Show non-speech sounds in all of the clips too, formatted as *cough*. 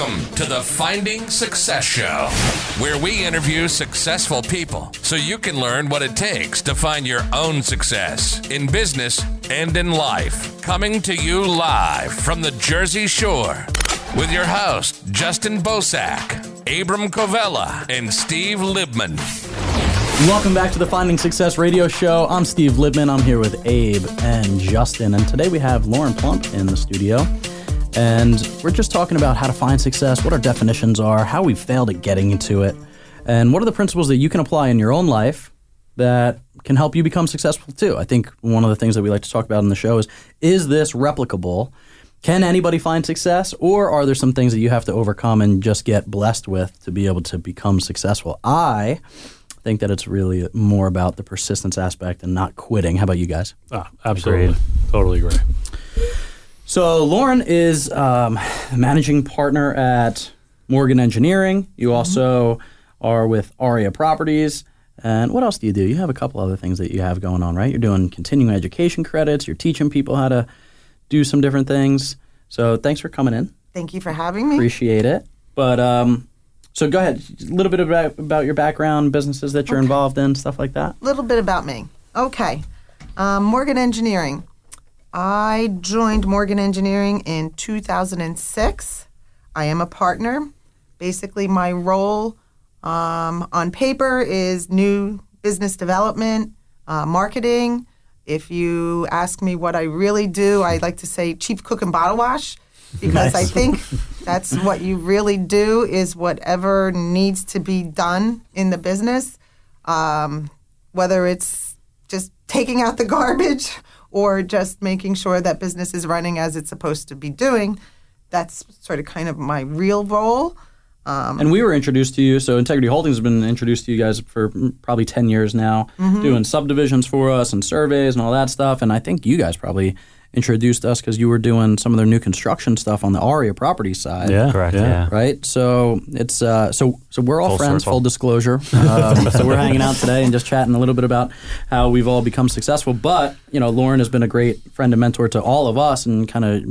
Welcome to the Finding Success Show, where we interview successful people so you can learn what it takes to find your own success in business and in life. Coming to you live from the Jersey Shore with your host, Justin Bosak, Abram Covella, and Steve Libman. Welcome back to the Finding Success Radio Show. I'm Steve Libman. I'm here with Abe and Justin, and today we have Lauren Plump in the studio. And we're just talking about how to find success, what our definitions are, how we failed at getting into it, and what are the principles that you can apply in your own life that can help you become successful too. I think one of the things that we like to talk about in the show is is this replicable? Can anybody find success, or are there some things that you have to overcome and just get blessed with to be able to become successful? I think that it's really more about the persistence aspect and not quitting. How about you guys? Ah, absolutely. Totally agree. So Lauren is um, managing partner at Morgan Engineering. You also are with Aria Properties. And what else do you do? You have a couple other things that you have going on, right? You're doing continuing education credits. You're teaching people how to do some different things. So thanks for coming in. Thank you for having me. Appreciate it. But um, so go ahead. A little bit about about your background, businesses that you're Okay. involved in, stuff like that. A little bit about me. Okay. Um, Morgan Engineering. I joined Morgan Engineering in 2006. I am a partner. Basically, my role um, on paper is new business development, uh, marketing. If you ask me what I really do, I like to say chief cook and bottle wash because I think *laughs* that's what you really do is whatever needs to be done in the business. Um, whether it's just taking out the garbage or just making sure that business is running as it's supposed to be doing. That's sort of kind of my real role. Um, And we were introduced to you. So Integrity Holdings has been introduced to you guys for probably ten years now, Mm-hmm. doing subdivisions for us and surveys and all that stuff. And I think you guys probably introduced us because you were doing some of their new construction stuff on the Aria property side. Yeah. Correct, Yeah. yeah. Right. So it's uh, so so we're all Full friends. circle. Full disclosure. *laughs* Um, so we're hanging out today and just chatting a little bit about how we've all become successful. But you know, Lauren has been a great friend and mentor to all of us, and kind of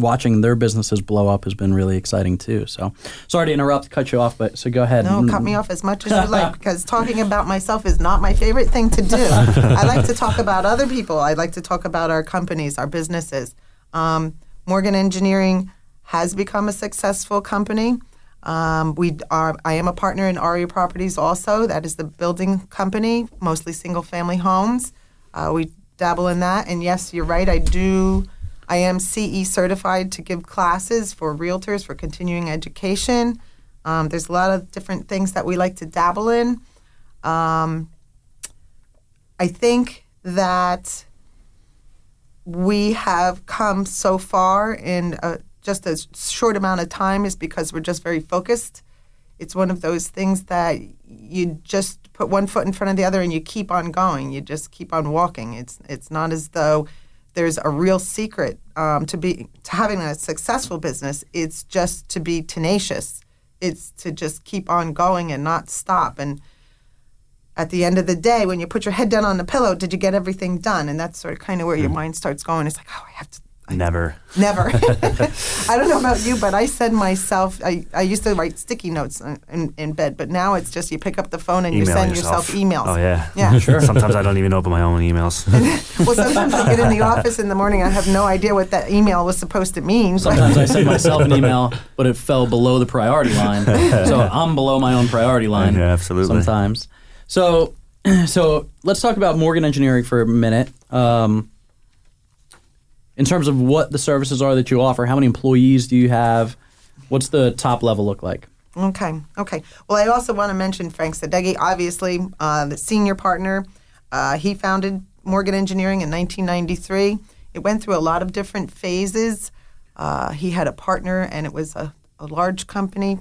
watching their businesses blow up has been really exciting too. So sorry to interrupt, cut you off, but so go ahead. no, cut me off as much as you like *laughs* because talking about myself is not my favorite thing to do. I like to talk about other people. I like to talk about our companies, our businesses. Um, Morgan Engineering has become a successful company. Um, we are. I am a partner in Aria Properties. Also, that is the building company, mostly single-family homes. Uh, we dabble in that, and yes, you're right. I do. I am CE certified to give classes for realtors for continuing education. Um, there's a lot of different things that we like to dabble in. Um, I think that we have come so far in a, just a short amount of time is because we're just very focused. It's one of those things that you just put one foot in front of the other and you keep on going. You just keep on walking. It's it's not as though there's a real secret um, to be to having a successful business. It's just to be tenacious. It's to just keep on going and not stop. And at the end of the day, when you put your head down on the pillow, did you get everything done? And that's sort of kind of where your hmm. mind starts going. It's like, oh, I have to. I *laughs* Never. Never. *laughs* *laughs* I don't know about you, but I send myself. I, I used to write sticky notes in, in, in bed, but now it's just you pick up the phone and you send yourself. yourself emails. Oh yeah. Yeah. Sure. Sometimes I don't even open my own emails. well, sometimes I get in the office in the morning. I have no idea what that email was supposed to mean. Sometimes I send myself an email, but it fell below the priority line. So I'm below my own priority line. Yeah, absolutely. Sometimes. So, *clears throat* so let's talk about Morgan Engineering for a minute. Um, in terms of what the services are that you offer, how many employees do you have? What's the top level look like? Okay, okay. Well, I also want to mention Frank Sadeghi, obviously, uh, the senior partner. Uh, he founded Morgan Engineering in 1993. It went through a lot of different phases. Uh, he had a partner, and it was a, a large company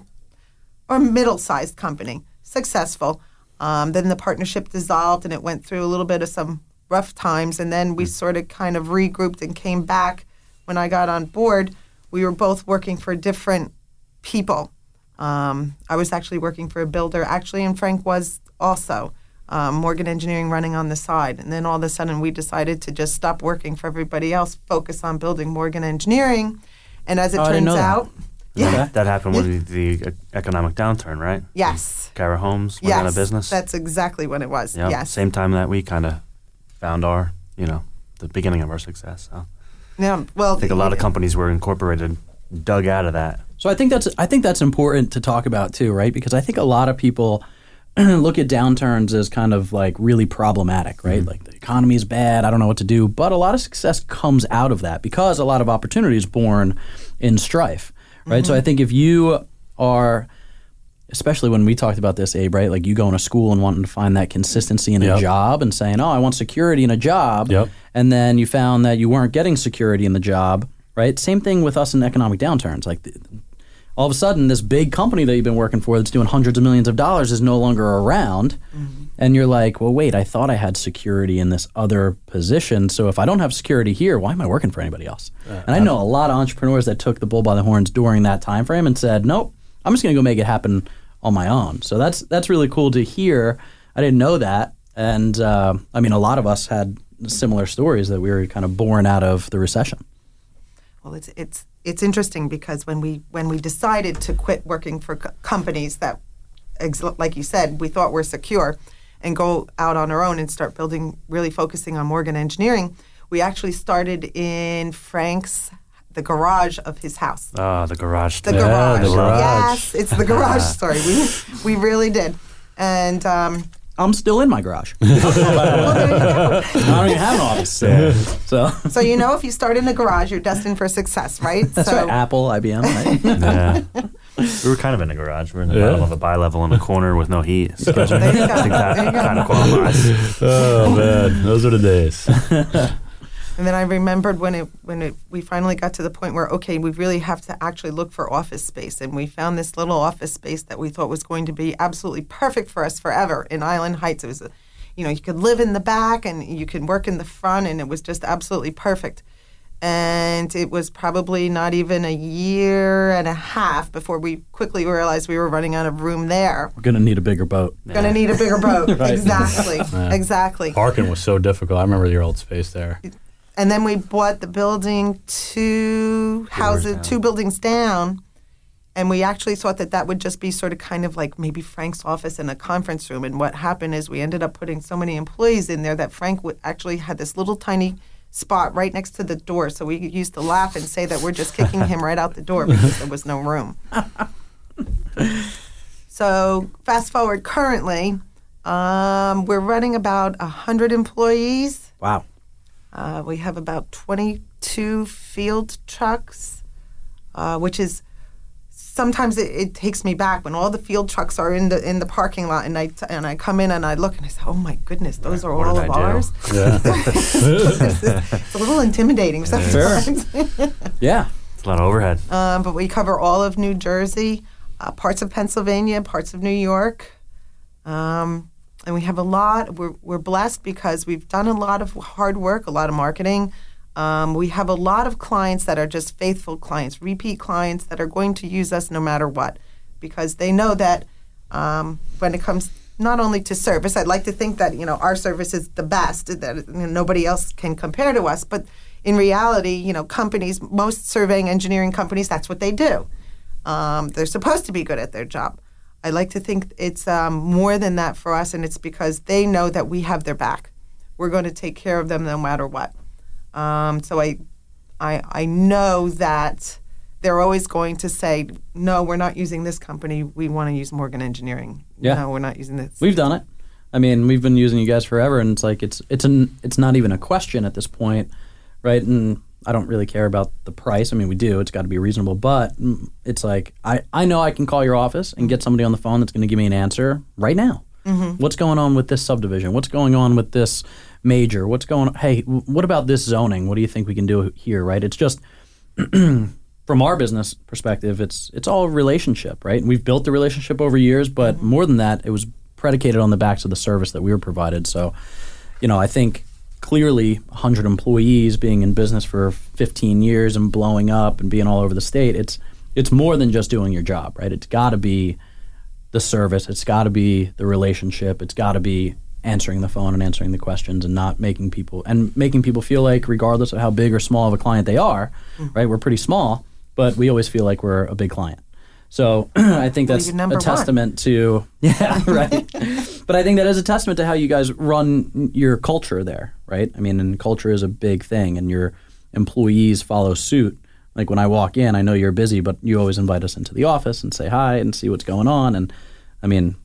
or middle sized company, successful. Um, then the partnership dissolved, and it went through a little bit of some rough times. And then we sort of kind of regrouped and came back. When I got on board, we were both working for different people. Um, I was actually working for a builder, actually, and Frank was also. Um, Morgan Engineering running on the side. And then all of a sudden, we decided to just stop working for everybody else, focus on building Morgan Engineering. And as it Oh, turns out, that. Out, Yeah. That happened with the, the economic downturn, right? Yes. Kara Homes went yes. out of business. That's exactly when it was. Yep. Yes. Same time that we kind of found our, you know, the beginning of our success. So Yeah. Well, I think a lot of companies were incorporated, dug out of that. So I think that's I think that's important to talk about too, right? Because I think a lot of people *clears throat* look at downturns as kind of like really problematic, right? Mm-hmm. Like the economy is bad, I don't know what to do. But a lot of success comes out of that because a lot of opportunity is born in strife, right? So I mm-hmm. think if you are especially when we talked about this, Abe, right? Like you going to school and wanting to find that consistency in a job and saying, "Oh, I want security in a job," Yep. and then you found that you weren't getting security in the job, right? Same thing with us in economic downturns. Like all of a sudden, this big company that you've been working for that's doing hundreds of millions of dollars is no longer around, and you're like, "Well, wait, I thought I had security in this other position. So if I don't have security here, why am I working for anybody else?" and I know a lot of entrepreneurs that took the bull by the horns during that time frame and said, "Nope, I'm just going to go make it happen on my own." So that's that's really cool to hear. I didn't know that, and uh, I mean, a lot of us had similar stories that we were kind of born out of the recession. Well, it's it's it's interesting because when we when we decided to quit working for co- companies that, ex- like you said, we thought were secure, and go out on our own and start building, really focusing on Morgan Engineering, we actually started in Frank's the garage of his house. Ah, the garage. The thing. garage. the garage. Yes, it's the garage *laughs* story. We we really did, and. Um, I'm still in my garage. well, there you go. I don't even have an office. So, so So you know, if you start in the garage, you're destined for success, right? that's so right. Apple, IBM. Right? Yeah. *laughs* we were kind of in a garage. We are in the Yeah. bottom of a bi-level in a corner with no heat. So *laughs* I there you go. think that There you go. kind of qualifies. Oh man, those are the days. *laughs* And then I remembered when it when it we finally got to the point where okay, we really have to actually look for office space, and we found this little office space that we thought was going to be absolutely perfect for us forever in Island Heights. It was, a, you know, you could live in the back and you could work in the front, and it was just absolutely perfect. And it was probably not even a year and a half before we quickly realized we were running out of room there. We're gonna need a bigger boat. Going to need a bigger boat. *laughs* Right. Exactly. *laughs* Exactly. Parking was so difficult. I remember your old space there. And then we bought the building two houses, down. two buildings down. And we actually thought that that would just be sort of kind of like maybe Frank's office and a conference room. And what happened is we ended up putting so many employees in there that Frank actually had this little tiny spot right next to the door. So we used to laugh and say that we're just kicking him right out the door because there was no room. *laughs* so fast forward currently, um, we're running about 100 employees. Wow. Uh, we have about 22 field trucks, uh, which is sometimes it, it takes me back when all the field trucks are in the in the parking lot, and I t- and I come in and I look and I say, "Oh my goodness, those are What all of I ours." Yeah. *laughs* it's a little intimidating sometimes. *laughs* Yeah. It's a lot of overhead. um, but we cover all of New Jersey, uh, parts of Pennsylvania, parts of New York. Um, and we have a lot. We're, we're blessed because we've done a lot of hard work, a lot of marketing. Um, we have a lot of clients that are just faithful clients, repeat clients that are going to use us no matter what, because they know that um, when it comes not only to service, I'd like to think that you know our service is the best, that you know, nobody else can compare to us. But in reality, you know, companies, most surveying engineering companies, that's what they do. Um, they're supposed to be good at their job. I like to think it's um, more than that for us, and it's because they know that we have their back. We're going to take care of them no matter what. Um, so I, I, I know that they're always going to say, "No, we're not using this company. We want to use Morgan Engineering. Yeah. No, we're not using this." We've done it. I mean, we've been using you guys forever, and it's like it's it's an it's not even a question at this point, right? And I don't really care about the price. I mean, we do. It's got to be reasonable, but it's like I I know I can call your office and get somebody on the phone that's going to give me an answer right now. Mm-hmm. What's going on with this subdivision? What's going on with this major? What's going on? Hey, w- what about this zoning? What do you think we can do here? Right? It's just *clears throat* from our business perspective, it's it's all relationship, right? And we've built the relationship over years, but mm-hmm. more than that, it was predicated on the backs of the service that we were provided. So, you know, I think clearly 100 employees being in business for 15 years and blowing up and being all over the state, it's it's more than just doing your job, right? It's got to be the service, it's got to be the relationship, it's got to be answering the phone and answering the questions and not making people and making people feel like regardless of how big or small of a client they are, mm. right? We're pretty small, but we always feel like we're a big client. So *clears throat* I think that's a one. testament to *laughs* yeah, *laughs* right. but I think that is a testament to how you guys run your culture there, right? I mean, and culture is a big thing, and your employees follow suit. Like when I walk in, I know you're busy, but you always invite us into the office and say hi and see what's going on. And I mean,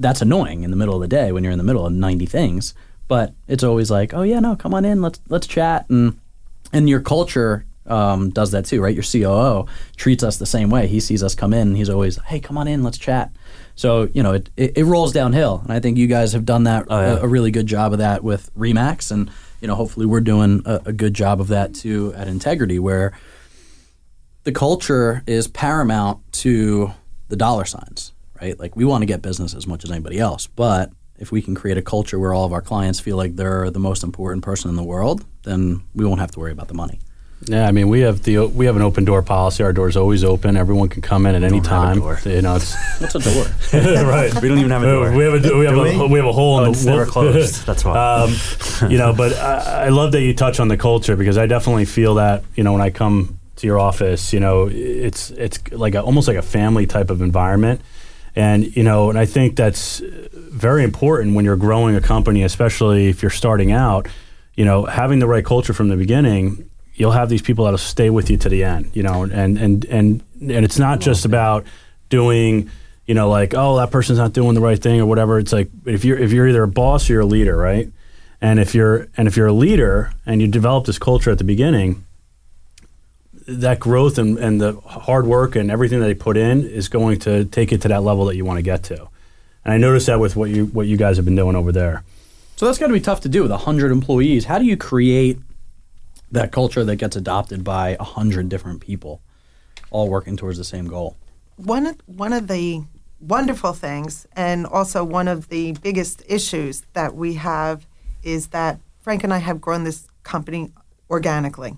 that's annoying in the middle of the day when you're in the middle of 90 things but it's always like oh yeah no come on in let's let's chat and and your culture um, does that too right your coo treats us the same way he sees us come in and he's always hey come on in let's chat so you know it, it, it rolls downhill and i think you guys have done that Oh, yeah. a, a really good job of that with remax and you know hopefully we're doing a, a good job of that too at integrity where the culture is paramount to the dollar signs, right? Like we want to get business as much as anybody else, but if we can create a culture where all of our clients feel like they're the most important person in the world, then we won't have to worry about the money. Yeah, I mean, we have the we have an open door policy. Our door's always open. Everyone can come in at any Don't have a time. door. You know, it's *laughs* What's a door? *laughs* right. We don't even have a door. We have a we have Do a we? we have a hole Oh, in it's the never wall. *laughs* closed. That's why. um, you know, but I, I love that you touch on the culture because I definitely feel that you know when I come to your office, you know, it's it's like a, almost like a family type of environment, and you know, and I think that's very important when you're growing a company, especially if you're starting out. You know, having the right culture from the beginning, you'll have these people that'll stay with you to the end. You know, and and and and it's not just about doing you know like oh that person's not doing the right thing or whatever it's like if you're if you're either a boss or you're a leader right and if you're and if you're a leader and you develop this culture at the beginning that growth and, and the hard work and everything that they put in is going to take it to that level that you want to get to and i noticed that with what you what you guys have been doing over there So that's got to be tough to do with 100 employees. How do you create that culture that gets adopted by a 100 different people all working towards the same goal? one of, one of the wonderful things and also one of the biggest issues that we have is that Frank and I have grown this company organically.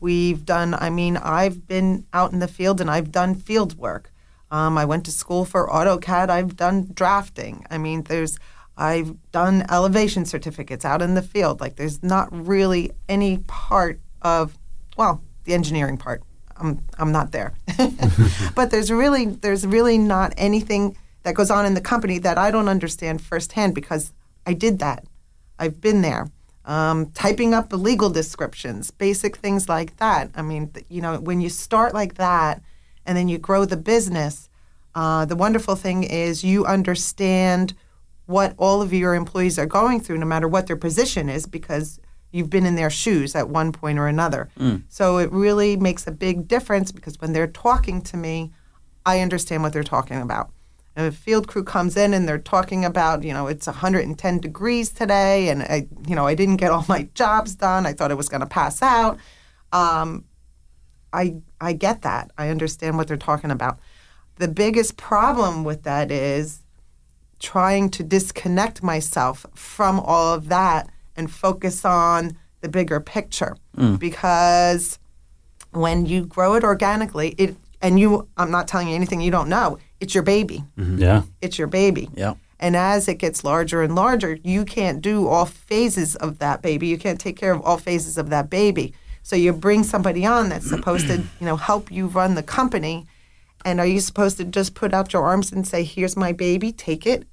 We've done, I mean, I've been out in the field and I've done field work. Um, I went to school for AutoCAD. I've done drafting. I mean, there's, I've done elevation certificates out in the field. Like, there's not really any part of, well, the engineering part. I'm, I'm not there. *laughs* but there's really, there's really not anything that goes on in the company that I don't understand firsthand because I did that. I've been there. Um, typing up the legal descriptions, basic things like that. I mean, you know, when you start like that and then you grow the business, uh, the wonderful thing is you understand what all of your employees are going through, no matter what their position is, because you've been in their shoes at one point or another. So it really makes a big difference because when they're talking to me, I understand what they're talking about. And if a field crew comes in and they're talking about, you know, it's 110 degrees today, and I, you know, I didn't get all *laughs* my jobs done. I thought I was going to pass out. Um, I I get that. I understand what they're talking about. The biggest problem with that is trying to disconnect myself from all of that and focus on the bigger picture mm. because when you grow it organically, it and you I'm not telling you anything you don't know. It's your baby. Mm-hmm. yeah It's your baby. Yeah. And as it gets larger and larger, you can't do all phases of that baby. You can't take care of all phases of that baby. So you bring somebody on that's supposed to, you know, help you run the company. And are you supposed to just put out your arms and say, "Here's my baby, take it"?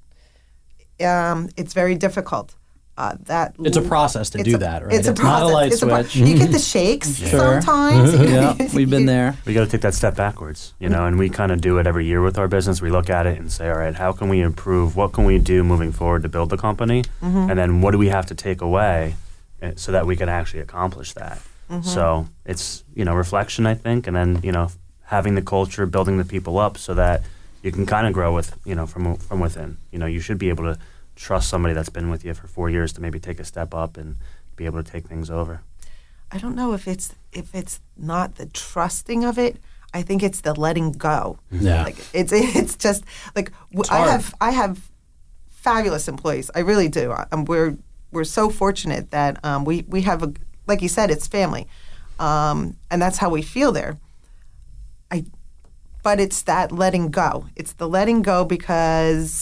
Um, it's very difficult. Uh, that It's a process to do a- that, right? It's a It's not a light It's pro- switch. you get the shakes *laughs* sometimes. *laughs* yeah, we've been there. we got to take that step backwards, you know, and we kind of do it every year with our business. We look at it and say, all right, how can we improve? What can we do moving forward to build the company? And then what do we have to take away eh, so that we can actually accomplish that? So it's, you know, reflection, I think, and then, you know, having the culture, building the people up so that you can kind of grow with, you know, from, from within. You know, you should be able to trust somebody that's been with you for four years to maybe take a step up and be able to take things over. I don't know if it's if it's not the trusting of it. I think it's the letting go. Yeah. Like it's it's just like w- I hard. have I have fabulous employees. I really do. I- Um, we're we're so fortunate that um, we we have a like you said, it's family, um, and that's how we feel there. I, but it's that letting go. It's the letting go because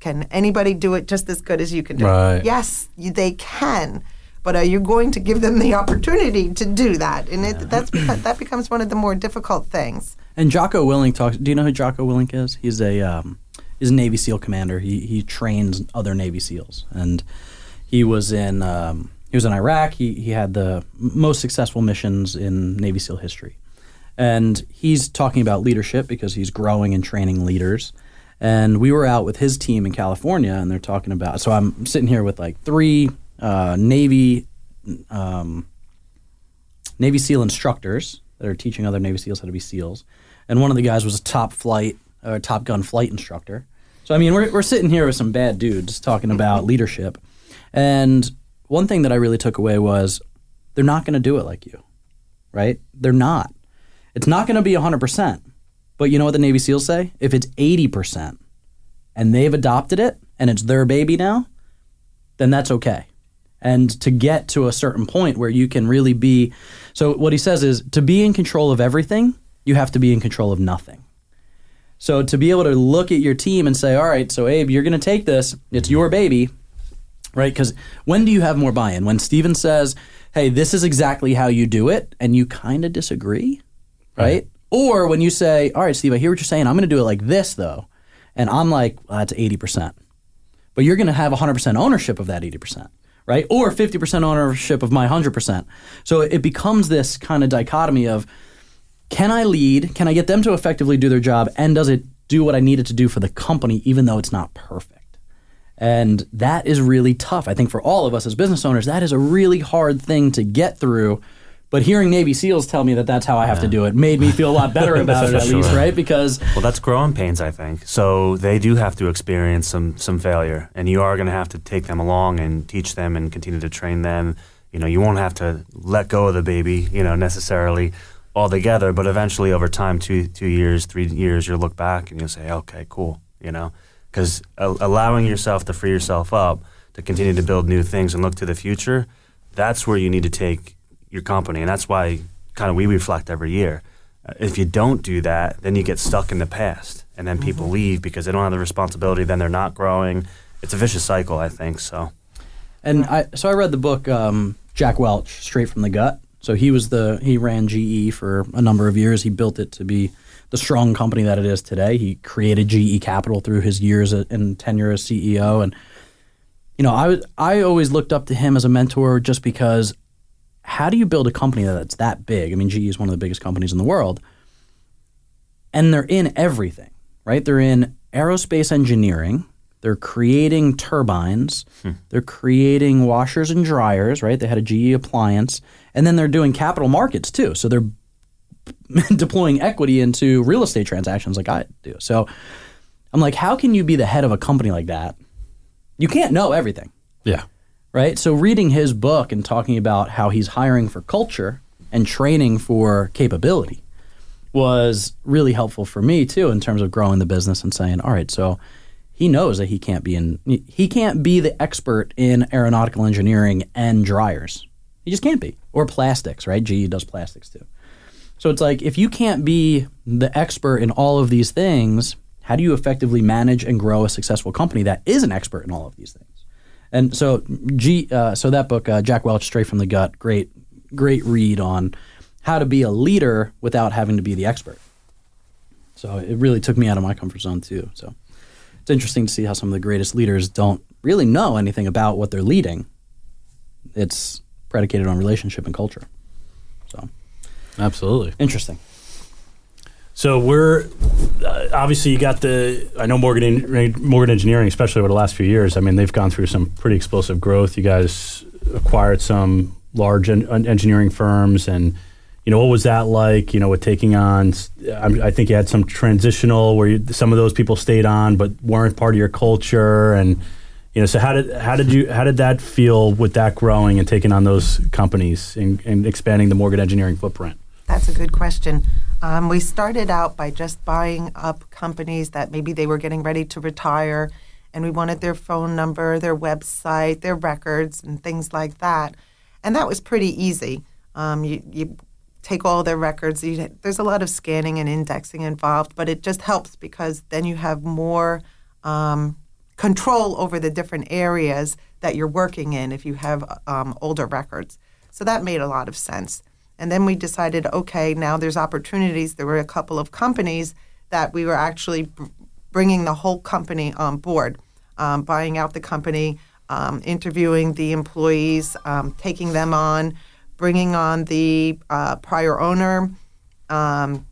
can anybody do it just as good as you can do? it? Yes, you, they can, but are you going to give them the opportunity to do that? And it, that's beca- that becomes one of the more difficult things. And Jocko Willink talks. Do you know who Jocko Willink is? He's a um, he's a Navy SEAL commander. He he trains other Navy SEALs, and he was in um, he was in Iraq. He he had the most successful missions in Navy SEAL history, and he's talking about leadership because he's growing and training leaders. And we were out with his team in California, and they're talking about. So I'm sitting here with like three uh, Navy um, Navy SEAL instructors that are teaching other Navy SEALs how to be SEALs, and one of the guys was a top flight or Top Gun flight instructor. So I mean, we're we're sitting here with some bad dudes talking about leadership, and one thing that I really took away was they're not going to do it like you, right? They're not. It's not going to be hundred percent. But you know what the Navy SEALs say? If it's eighty percent, and they've adopted it, and it's their baby now, then that's okay. And to get to a certain point where you can really be so what he says is to be in control of everything you have to be in control of nothing. So to be able to look at your team and say all right so abe you're going to take this it's your baby right? Because when do you have more buy-in? When steven says hey this is exactly how you do it and you kind of disagree right? Or when you say all right steve i hear what you're saying i'm going to do it like this though and i'm like well, that's 80% but you're going to have 100% ownership of that 80% right? Or 50% ownership of my 100%. So it becomes this kind of dichotomy of can I lead? Can I get them to effectively do their job? And does it do what I need it to do for the company, even though it's not perfect? And that is really tough. I think for all of us as business owners, that is a really hard thing to get through. But hearing Navy SEALs tell me that that's how I have to do it made me feel a lot better *laughs* about it, at For least, right? Because Well, that's growing pains, I think. So they do have to experience some some failure, and you are going to have to take them along and teach them and continue to train them. You know, you won't have to let go of the baby, you know, necessarily altogether, but eventually, over time, two two years, three years, you'll look back and you'll say, okay, cool, you know, because allowing yourself to free yourself up to continue to build new things and look to the future, that's where you need to take your company, and that's why kind of we reflect every year. Uh, If you don't do that, then you get stuck in the past, and then people leave because they don't have the responsibility. Then they're not growing. It's a vicious cycle, I think. So And I so I read the book um, Jack Welch, Straight from the Gut. So he was the he ran GE for a number of years. He built it to be the strong company that it is today. He created GE Capital through his years and tenure as CEO. And you know, I was I always looked up to him as a mentor just because how do you build a company that's that big? I mean, GE is one of the biggest companies in the world, and they're in everything, right? They're in aerospace engineering. They're creating turbines. Hmm. They're creating washers and dryers, right? They had a GE appliance, and then they're doing capital markets too. So they're *laughs* deploying equity into real estate transactions like I do. So I'm like, how can you be the head of a company like that? You can't know everything Yeah. Right? So reading his book and talking about how he's hiring for culture and training for capability was really helpful for me too in terms of growing the business and saying, all right, so he knows that he can't be in he can't be the expert in aeronautical engineering and dryers. He just can't be. Or plastics, right? GE does plastics too. So it's like if you can't be the expert in all of these things, how do you effectively manage and grow a successful company that is an expert in all of these things? And so, G, uh, so that book, uh, Jack Welch, Straight from the Gut, great, great read on how to be a leader without having to be the expert. So it really took me out of my comfort zone too. So it's interesting to see how some of the greatest leaders don't really know anything about what they're leading. It's predicated on relationship and culture. So Absolutely. interesting. So we're uh, obviously you got the I know Morgan Morgan Engineering, especially over the last few years. I mean, they've gone through some pretty explosive growth. You guys acquired some large en- engineering firms, and you know what was that like? You know, with taking on, I, I think you had some transitional where you, some of those people stayed on but weren't part of your culture, and you know, so how did how did you how did that feel with that growing and taking on those companies and, and expanding the Morgan Engineering footprint? That's a good question. Um, we started out by just buying up companies that maybe they were getting ready to retire, and we wanted their phone number, their website, their records, and things like that. And that was pretty easy. Um, you, you take all their records. You, there's a lot of scanning and indexing involved, but it just helps because then you have more um, control over the different areas that you're working in if you have um, older records. So that made a lot of sense. And then we decided, okay, now there's opportunities. There were a couple of companies that we were actually b- bringing the whole company on board, um, buying out the company, um, interviewing the employees, um, taking them on, bringing on the uh, prior owner. Um,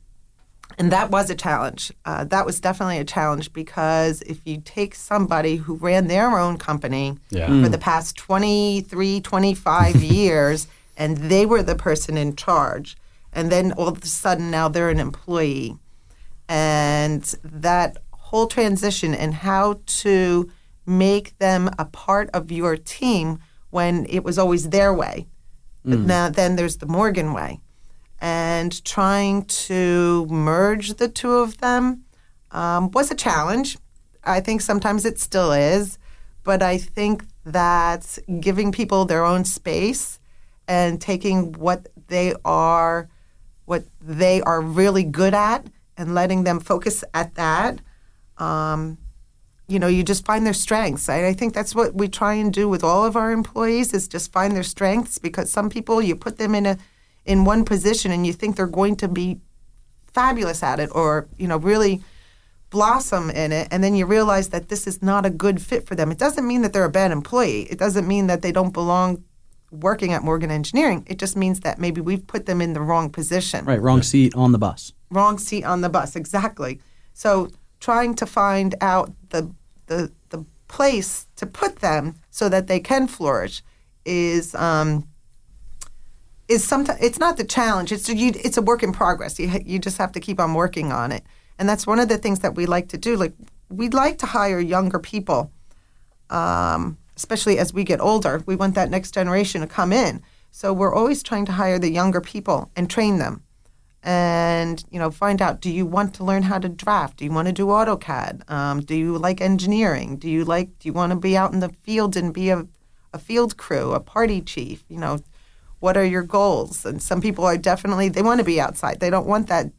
and that was a challenge. Uh, that was definitely a challenge because if you take somebody who ran their own company Yeah. for the past 23, 25 *laughs* years, and they were the person in charge, and then all of a sudden now they're an employee. And that whole transition and how to make them a part of your team when it was always their way. But now then there's the Morgan way and trying to merge the two of them um, was a challenge. I think sometimes it still is, but I think that giving people their own space and taking what they are, what they are really good at, and letting them focus at that. Um, you know, you just find their strengths. I, I think that's what we try and do with all of our employees is just find their strengths because some people you put them in a in one position and you think they're going to be fabulous at it or you know really blossom in it and then you realize that this is not a good fit for them it doesn't mean that they're a bad employee it doesn't mean that they don't belong working at morgan engineering it just means that maybe we've put them in the wrong position. Right, wrong seat on the bus. wrong seat on the bus exactly. So trying to find out the the the place to put them so that they can flourish is um is sometimes it's not the challenge it's a, you, it's a work in progress you you just have to keep on working on it. And that's one of the things that we like to do like we'd like to hire younger people um, especially as we get older we want that next generation to come in. So we're always trying to hire the younger people and train them. And you know find out do you want to learn how to draft? Do you want to do AutoCAD? Um, do you like engineering? Do you like do you want to be out in the field and be a, a field crew a party chief? You know what are your goals? And some people are definitely they want to be outside. They don't want that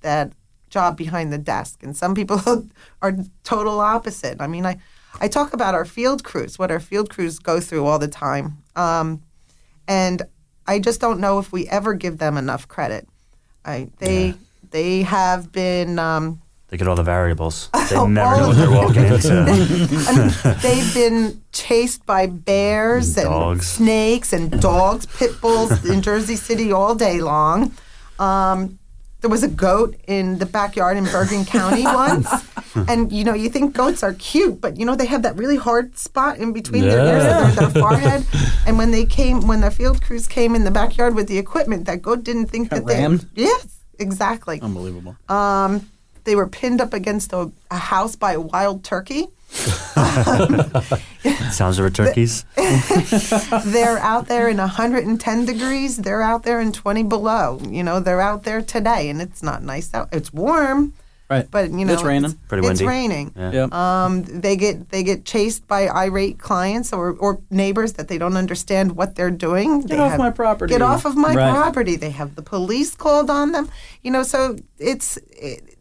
that job behind the desk. And some people *laughs* are total opposite. I mean i i talk about our field crews what our field crews go through all the time um, and i just don't know if we ever give them enough credit I, they they have been um, They get all the variables. *laughs* They oh, never know what they're walking into. *laughs* I mean, they've *laughs* been chased by bears and Dogs. snakes and dogs, pit bulls in Jersey City all day long. Um, there was a goat in the backyard in Bergen *laughs* County once. And you know, you think goats are cute, but you know, they have that really hard spot in between their ears Yeah. and their, their forehead. *laughs* And when they came, when the field crews came in the backyard with the equipment, that goat didn't think Got that they. rammed? Yes, exactly. Unbelievable. Um, they were pinned up against a, a house by a wild turkey. *laughs* Sounds of turkeys. *laughs* they're out there in 110 degrees. They're out there in 20 below. You know, they're out there today, and it's not nice out. It's warm, Right. but you know, It's raining. Pretty windy. It's raining. Yeah. Yep. Um, they get they get chased by irate clients or, or neighbors that they don't understand what they're doing. Get They off have- my property. Get off of my Right. property. They have the police called on them. You know, so it's it,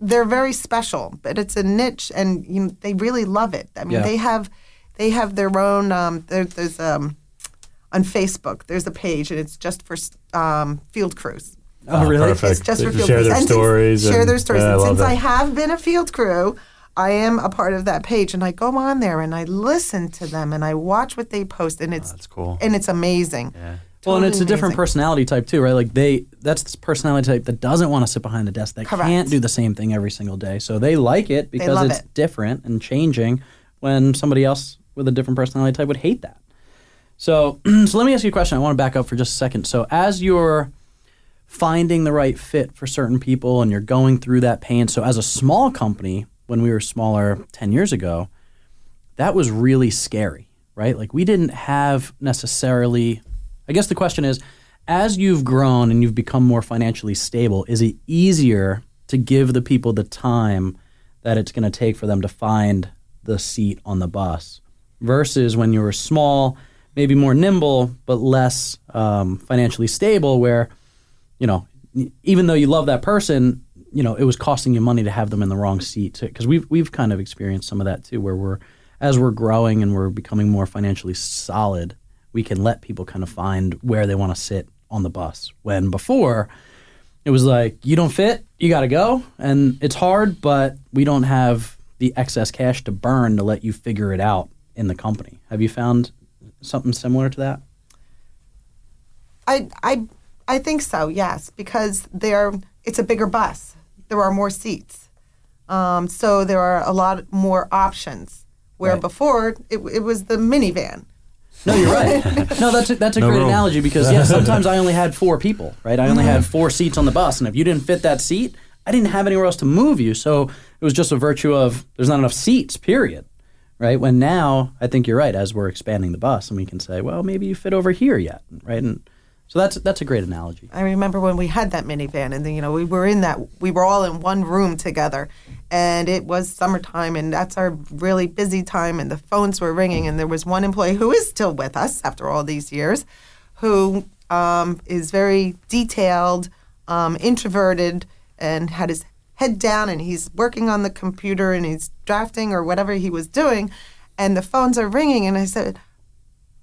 they're very special, but it's a niche, and you know, they really love it. I mean, Yeah. they have they have their own. Um, there, there's um, on Facebook. There's a page, and it's just for um, field crews. oh, really? perfect. It's just for They field share crews. their And since- stories Share their stories. yeah, and love since that. I have been a field crew, I am a part of that page, and I go on there and I listen to them and I watch what they post, and it's That's cool. and it's amazing. Yeah. Well, and it's a different personality type too, right? Like they, that's this personality type that doesn't want to sit behind the desk, that Correct. can't do the same thing every single day. So they like it because it's it. different and changing. When somebody else with a different personality type would hate that. So, *clears throat* so let me ask you a question. I want to back up for just a second. So, as you're finding the right fit for certain people and you're going through that pain, so as a small company, when we were smaller ten years ago, that was really scary, right? Like we didn't have necessarily. I guess the question is, as you've grown and you've become more financially stable, is it easier to give the people the time that it's going to take for them to find the seat on the bus versus when you were small, maybe more nimble but less um, financially stable, where you know, even though you love that person, you know, it was costing you money to have them in the wrong seat. Because we've we've kind of experienced some of that too, where we're as we're growing and we're becoming more financially solid, we can let people kind of find where they want to sit on the bus. When before, it was like you don't fit, you got to go, and it's hard, but we don't have the excess cash to burn to let you figure it out in the company. Have you found something similar to that? I I I think so. Yes, because there it's a bigger bus. There are more seats, um, so there are a lot more options. Where Right. before it, it was the minivan. No, you're right. *laughs* no, that's a, that's a No great room. analogy because yeah, *laughs* sometimes I only had four people, right? I only had four seats on the bus, and if you didn't fit that seat, I didn't have anywhere else to move you. So it was just a virtue of there's not enough seats, period. Right? When now I think you're right. As we're expanding the bus, and we can say, well, maybe you fit over here yet, right? And so that's that's a great analogy. I remember when we had that minivan, and then, you know we were in that. We were all in one room together, and it was summertime, and that's our really busy time, and the phones were ringing, and there was one employee who is still with us after all these years, who um, is very detailed, um, introverted, and had his head down, and he's working on the computer, and he's drafting or whatever he was doing, and the phones are ringing, and I said.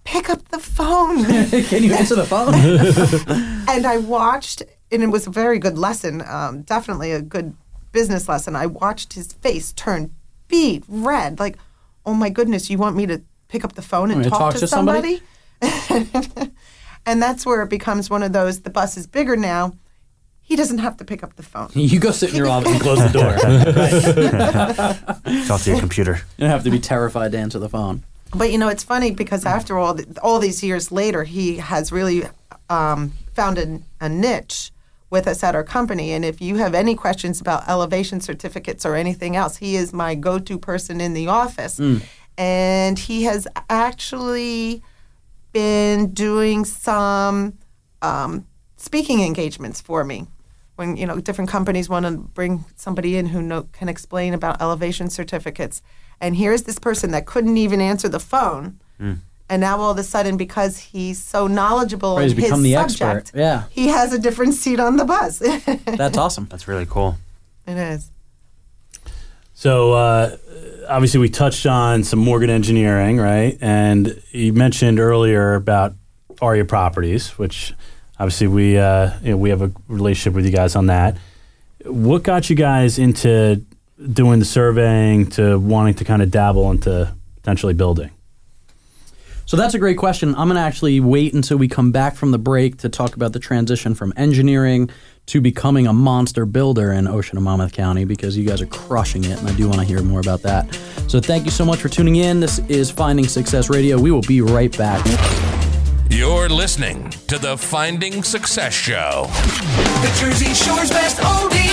Pick up the phone. *laughs* can you answer the phone? *laughs* and I watched, and it was a very good lesson, um, definitely a good business lesson. I watched his face turn beet red, like, oh my goodness, you want me to pick up the phone and Want me to talk, talk to, to somebody?" somebody? *laughs* and that's where it becomes one of those. The bus is bigger now. He doesn't have to pick up the phone. you go sit in your office and close the door. Talk to your computer. You don't have to be terrified to answer the phone. But you know, it's funny because after all, all these years later, he has really um, found a, a niche with us at our company. And if you have any questions about elevation certificates or anything else, he is my go-to person in the office. And he has actually been doing some um, speaking engagements for me. When you know different companies want to bring somebody in who know, can explain about elevation certificates, and here's this person that couldn't even answer the phone, and now all of a sudden because he's so knowledgeable Right, he's in his become the subject, expert. Yeah. he has a different seat on the bus. *laughs* That's awesome. That's really cool. it is So uh, obviously, we touched on some Morgan Engineering, right? And you mentioned earlier about Aria Properties, which obviously we uh, you know, we have a relationship with you guys on that. What got you guys into doing the surveying to wanting to kind of dabble into potentially building? So that's a great question. I'm going to actually wait until we come back from the break to talk about the transition from engineering to becoming a monster builder in Ocean and Monmouth County because you guys are crushing it, and I do want to hear more about that. So thank you so much for tuning in. This is Finding Success Radio. We will be right back. You're listening to the Finding Success Show. The Jersey Shore's best oldies.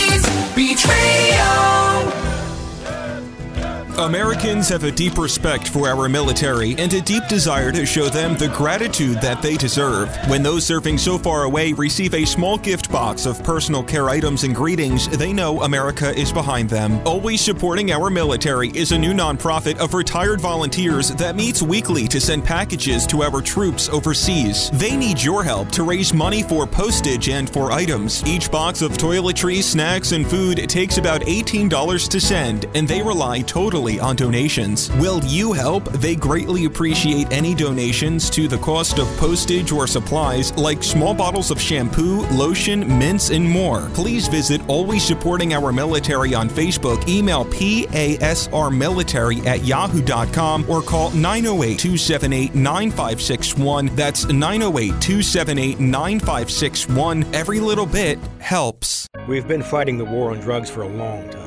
Americans have a deep respect for our military and a deep desire to show them the gratitude that they deserve. When those serving so far away receive a small gift box of personal care items and greetings, they know America is behind them. Always Supporting Our Military is a new nonprofit of retired volunteers that meets weekly to send packages to our troops overseas. They need your help to raise money for postage and for items. Each box of toiletries, snacks, and food takes about $18 to send, and they rely totally on donations. Will you help? They greatly appreciate any donations to the cost of postage or supplies like small bottles of shampoo, lotion, mints, and more. Please visit Always Supporting Our Military on Facebook, email PASRmilitary at yahoo.com, or call 908 278 9561. That's 908 278 9561. Every little bit helps. We've been fighting the war on drugs for a long time.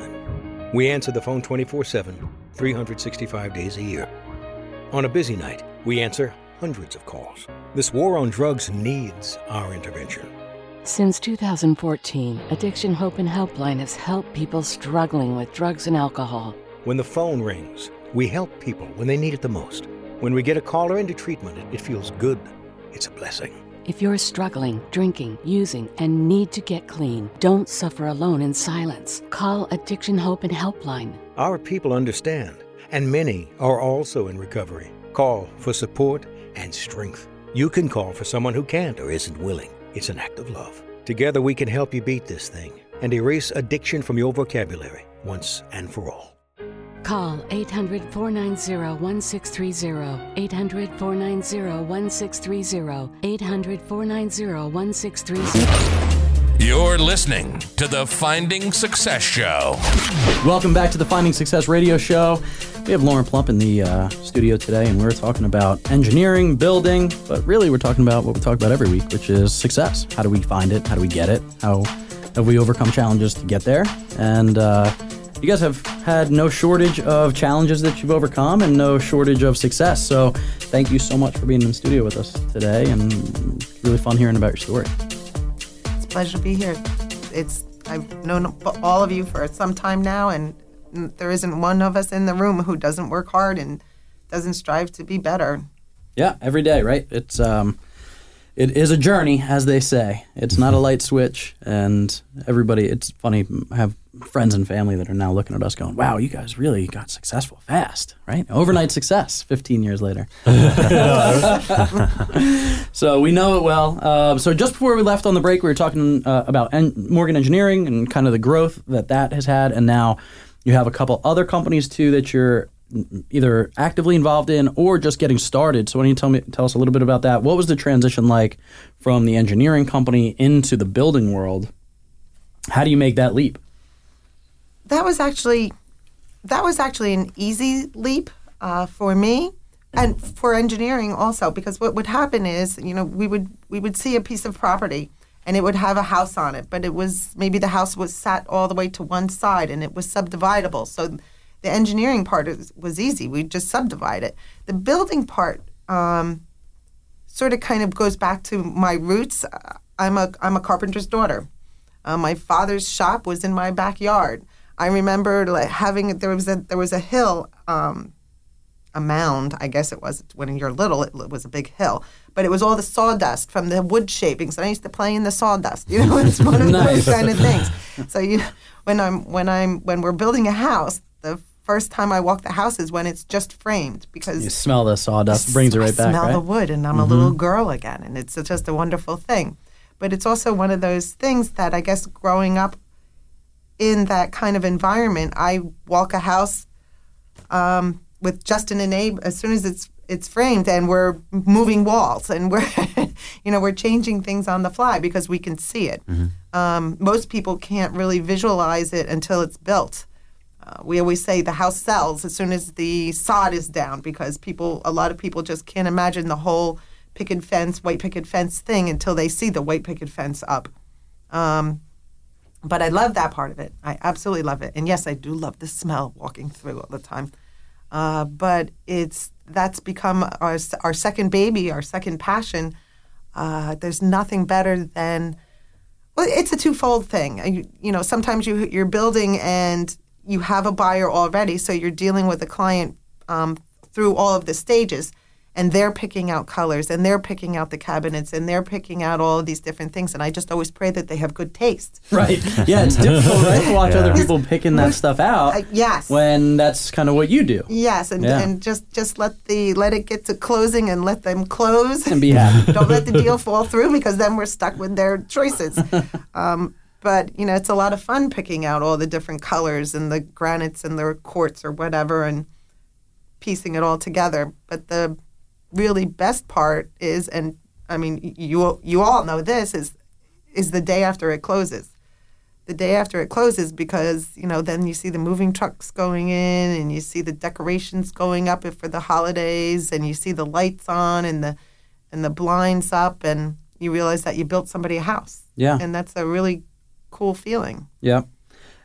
We answer the phone 24 7, 365 days a year. On a busy night, we answer hundreds of calls. This war on drugs needs our intervention. Since 2014, Addiction Hope and Helpline has helped people struggling with drugs and alcohol. When the phone rings, we help people when they need it the most. When we get a caller into treatment, it, it feels good. It's a blessing. If you're struggling, drinking, using, and need to get clean, don't suffer alone in silence. Call Addiction Hope and Helpline. Our people understand, and many are also in recovery. Call for support and strength. You can call for someone who can't or isn't willing. It's an act of love. Together we can help you beat this thing. and erase addiction from your vocabulary once and for all. Call 800 490 1630. 800 490 1630. 800 490 1630. You're listening to the Finding Success Show. Welcome back to the Finding Success Radio Show. We have Lauren Plump in the uh, studio today, and we're talking about engineering, building, but really we're talking about what we talk about every week, which is success. How do we find it? How do we get it? How have we overcome challenges to get there? And uh, you guys have had no shortage of challenges that you've overcome and no shortage of success. So thank you so much for being in the studio with us today, and it's really fun hearing about your story. It's a pleasure to be here. It's I've known all of you for some time now, and there isn't one of us in the room who doesn't work hard and doesn't strive to be better. Yeah, every day, right? It's um, it is a journey, as they say. It's not a light switch, and everybody. It's funny. I have friends and family that are now looking at us, going, "Wow, you guys really got successful fast, right? Overnight success, 15 years later." *laughs* so we know it well. Uh, so just before we left on the break, we were talking uh, about en- Morgan Engineering and kind of the growth that that has had, and now you have a couple other companies too that you're either actively involved in or just getting started. So why don't you tell me tell us a little bit about that? What was the transition like from the engineering company into the building world? How do you make that leap? That was actually that was actually an easy leap uh, for me and for engineering also because what would happen is you know we would we would see a piece of property and it would have a house on it but it was maybe the house was sat all the way to one side and it was subdividable. So the engineering part is, was easy. We just subdivide it. The building part um, sort of kind of goes back to my roots. I'm a i'm a carpenter's daughter. Uh, my father's shop was in my backyard I remember like having there was a there was a hill, um, a mound, I guess it was. When you're little, it, it, was a big hill, but it was all the sawdust from the wood shavings, and I used to play in the sawdust. You know, *laughs* it's one of nice. those kind of things. So you, when I'm when I'm when we're building a house, the first time I walk the house is when it's just framed because you smell the sawdust, brings it right I back. Smell right? the wood, and I'm mm-hmm. a little girl again, and it's just a wonderful thing. But it's also one of those things that I guess growing up in that kind of environment, I walk a house um, with Justin and Abe as soon as it's it's framed, and we're moving walls, and we're *laughs* you know we're changing things on the fly because we can see it. Mm-hmm. Um, most people can't really visualize it until it's built. Uh, we always say the house sells as soon as the sod is down because people, a lot of people just can't imagine the whole picket fence, white picket fence thing until they see the white picket fence up. Um, but I love that part of it. I absolutely love it. And yes, I do love the smell walking through all the time. Uh, but it's that's become our our second baby, our second passion. Uh, there's nothing better than well, it's a twofold thing. You, you know, sometimes you you're building and you have a buyer already, so you're dealing with a client um, through all of the stages and they're picking out colors and they're picking out the cabinets and they're picking out all of these different things and i just always pray that they have good taste. *laughs* Right. Yeah it's difficult right to watch yeah. other people picking that stuff out uh, yes. when that's kind of what you do. Yes and, yeah. and just just let the let it get to closing and let them close. And be happy. *laughs* Don't let the deal fall through because then we're stuck with their choices. *laughs* Um, but you know it's a lot of fun picking out all the different colors and the granites and the quartz or whatever and piecing it all together. But the really best part is, and I mean, you you all know this is is the day after it closes. The day after it closes, because you know, then you see the moving trucks going in, and you see the decorations going up for the holidays, and you see the lights on, and the and the blinds up, and you realize that you built somebody a house. Yeah, and that's a really cool feeling. Yeah,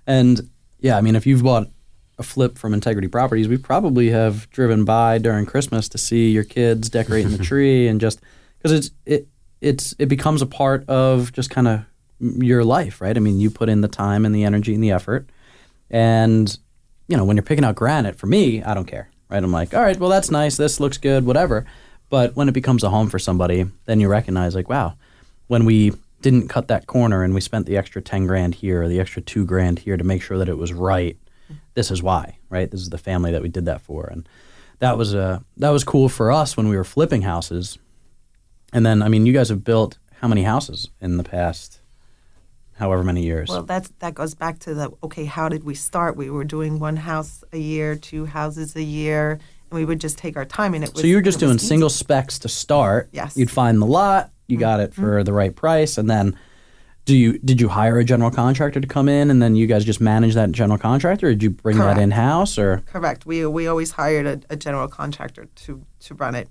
and yeah, I mean, if you've bought a flip from Integrity Properties, we probably have driven by during Christmas to see your kids decorating the *laughs* tree and just because it's it it's it becomes a part of just kind of your life, right? I mean, you put in the time and the energy and the effort, and you know when you're picking out granite, for me, I don't care, right? I'm like, all right, well that's nice, this looks good, whatever. But when it becomes a home for somebody, then you recognize like, wow, when we didn't cut that corner and we spent the extra ten grand here or the extra two grand here to make sure that it was right this is why, right? This is the family that we did that for, and that was uh, that was cool for us when we were flipping houses. And then, I mean, you guys have built how many houses in the past however many years. Well, that's that goes back to the okay. How did we start? We were doing one house a year, two houses a year, and we would just take our time. And it was so you were just doing single specs to start. Yes. Mm-hmm. You'd find the lot, you got it for the right price, and then do you did you hire a general contractor to come in, and then you guys just manage that general contractor, or did you bring Correct. that in house, or Correct. We we always hired a, a general contractor to to run it.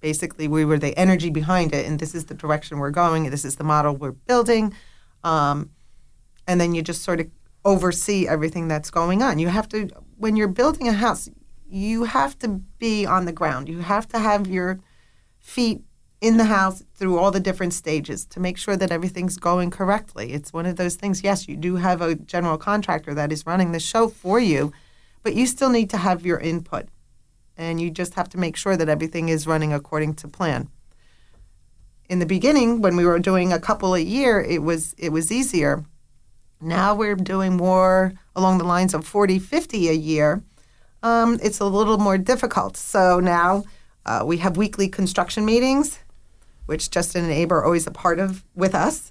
Basically, we were the energy behind it, and this is the direction we're going. This is the model we're building, um, and then you just sort of oversee everything that's going on. You have to when you're building a house, you have to be on the ground. You have to have your feet in the house through all the different stages to make sure that everything's going correctly. It's one of those things. Yes, you do have a general contractor that is running the show for you, but you still need to have your input. And you just have to make sure that everything is running according to plan. In the beginning, when we were doing a couple a year, it was it was easier. Now we're doing more along the lines of 40, 50 a year. Um, it's a little more difficult. So now uh, we have weekly construction meetings, which Justin and Abe are always a part of with us.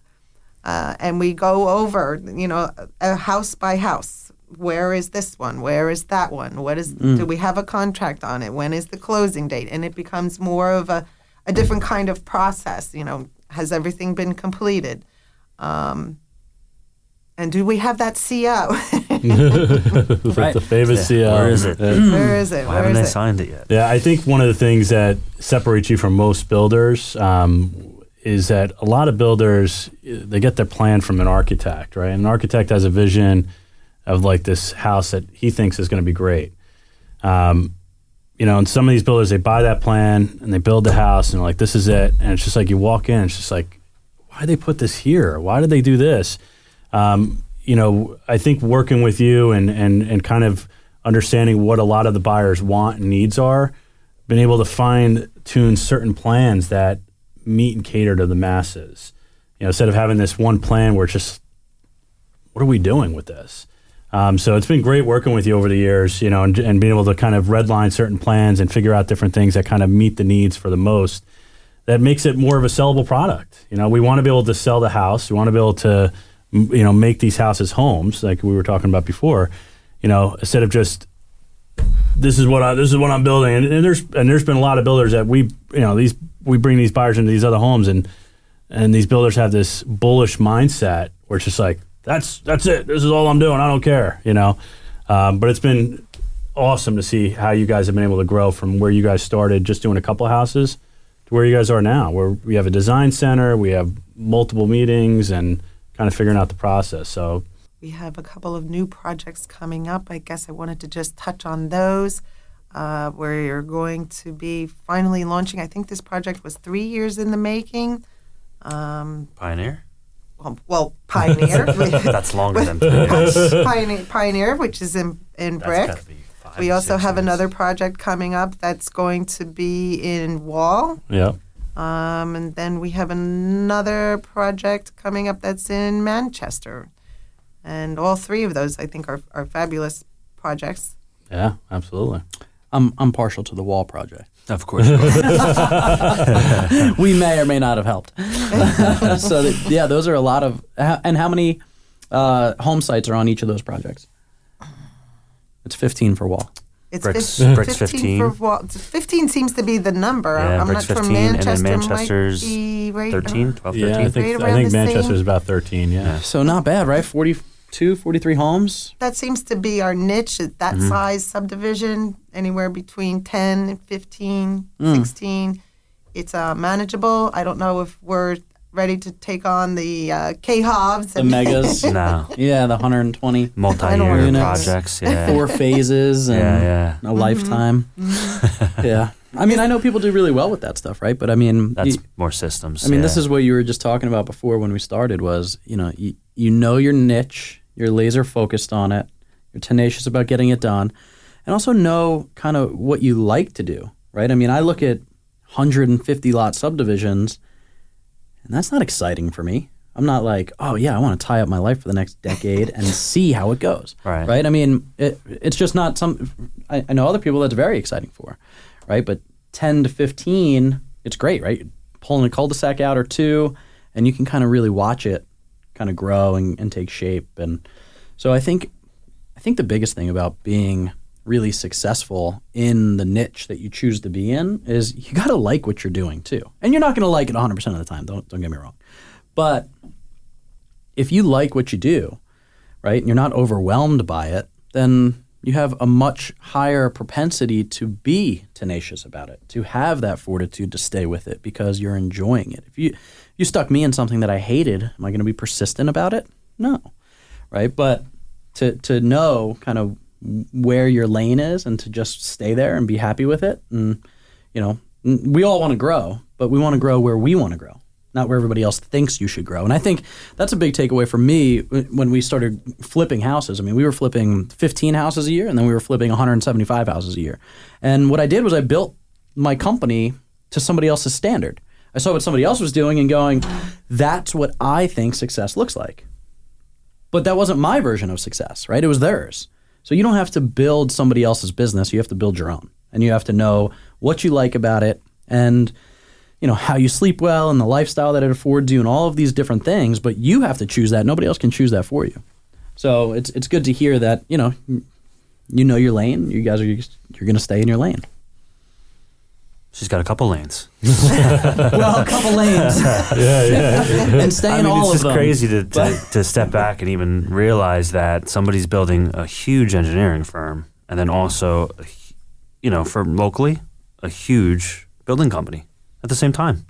Uh, and we go over, you know, a house by house. Where is this one? Where is that one? What is? Do we have a contract on it? When is the closing date? And it becomes more of a, a different kind of process. You know, has everything been completed? Um, and do we have that CO? *laughs* *laughs* Right. the famous Yeah, CO. where is it? Yeah. Where is it? Why Where haven't they it? signed it yet? Yeah, I think one of the things that separates you from most builders um, is that a lot of builders they get their plan from an architect, right? And an architect has a vision of like this house that he thinks is going to be great. Um, you know, and some of these builders they buy that plan and they build the house and they're like, this is it, and it's just like you walk in, it's just like, why did they put this here? Why did they do this? Um, you know, I think working with you and, and, and kind of understanding what a lot of the buyers want and needs are, been able to fine tune certain plans that meet and cater to the masses. You know, instead of having this one plan where it's just, what are we doing with this? Um, so it's been great working with you over the years, you know, and, and being able to kind of redline certain plans and figure out different things that kind of meet the needs for the most. That makes it more of a sellable product. You know, we want to be able to sell the house. We want to be able to, you know, make these houses homes, like we were talking about before. You know, instead of just this is what I this is what I'm building, and, and there's and there's been a lot of builders that we you know these we bring these buyers into these other homes, and and these builders have this bullish mindset where it's just like that's that's it, this is all I'm doing, I don't care, you know. Um, but it's been awesome to see how you guys have been able to grow from where you guys started just doing a couple houses to where you guys are now, where we have a design center, we have multiple meetings, and kind of figuring out the process. So We have a couple of new projects coming up. I guess I wanted to just touch on those. Uh, where you're going to be finally launching. I think this project was three years in the making. Um, Pioneer? well, well, Pioneer. *laughs* That's longer than three. *laughs* Pioneer, Pioneer, which is in in That's brick. gotta be five We also have years. another project coming up that's going to be in Wall. yeah, Um, and then we have another project coming up that's in Manchester. And all three of those, I think, are, are fabulous projects. yeah, absolutely. I'm I'm partial to the wall project. Of course. *laughs* *laughs* we may or may not have helped. *laughs* so th- yeah, those are a lot of. And how many uh, home sites are on each of those projects? It's 15 for wall. It's Bricks- fif- Bricks 15. For, well, 15 seems to be the number. Yeah, I'm Bricks not sure 15, and then Manchester's might be right 13, 12, 13. Yeah, I Right think I around think the Manchester's same. about thirteen. Yeah. Yeah. So not bad, right? 42, 43 homes. That seems to be our niche. at That Mm-hmm. size subdivision, anywhere between 10 and 15, Mm. 16. It's uh, manageable. I don't know if we're ready to take on the uh, K-Hovs. The megas. *laughs* No. yeah, the 120. *laughs* Multi-year Units. projects. Yeah. Four phases and Yeah, yeah. a lifetime. yeah. I mean, I know people do really well with that stuff, right? But I mean, That's you- more systems. I mean, this is what you were just talking about before when we started was, you know, you, you know your niche, you're laser focused on it, you're tenacious about getting it done, and also know kind of what you like to do, right? I mean, I look at 150 lot subdivisions, and that's not exciting for me. I'm not like, oh yeah, I want to tie up my life for the next decade and see how it goes, *laughs* Right. Right? I mean, it, it's just not some. I, I know other people that's very exciting for, right? But 10 to 15, it's great, right? You're pulling a cul-de-sac out or two, and you can kind of really watch it kind of grow and, and take shape. And so I think I think the biggest thing about being really successful in the niche that you choose to be in is you got to like what you're doing too. And you're not going to like it 100% of the time, don't don't get me wrong. But if you like what you do, right, and you're not overwhelmed by it, then you have a much higher propensity to be tenacious about it, to have that fortitude to stay with it because you're enjoying it. If you you stuck me in something that I hated, am I going to be persistent about it? No. Right? But to to know kind of where your lane is and to just stay there and be happy with it and you know, we all want to grow, but we want to grow where we want to grow not where everybody else thinks you should grow. And I think that's a big takeaway for me when we started flipping houses. I mean, we were flipping 15 houses a year and then we were flipping 175 houses a year. And what I did was I built my company to somebody else's standard. I saw what somebody else was doing and going, that's what I think success looks like. But that wasn't my version of success, right? It was theirs. So you don't have to build somebody else's business, you have to build your own. And you have to know what you like about it and you know how you sleep well and the lifestyle that it affords you and all of these different things. But you have to choose that. Nobody else can choose that for you. So it's it's good to hear that you know you know your lane. You guys are you're going to stay in your lane She's got a couple lanes. *laughs* well a couple lanes *laughs* yeah, yeah. and stay I in mean, all it's just crazy to, to, to step back and even realize that somebody's building a huge engineering firm and then also, you know, for locally, a huge building company at the same time.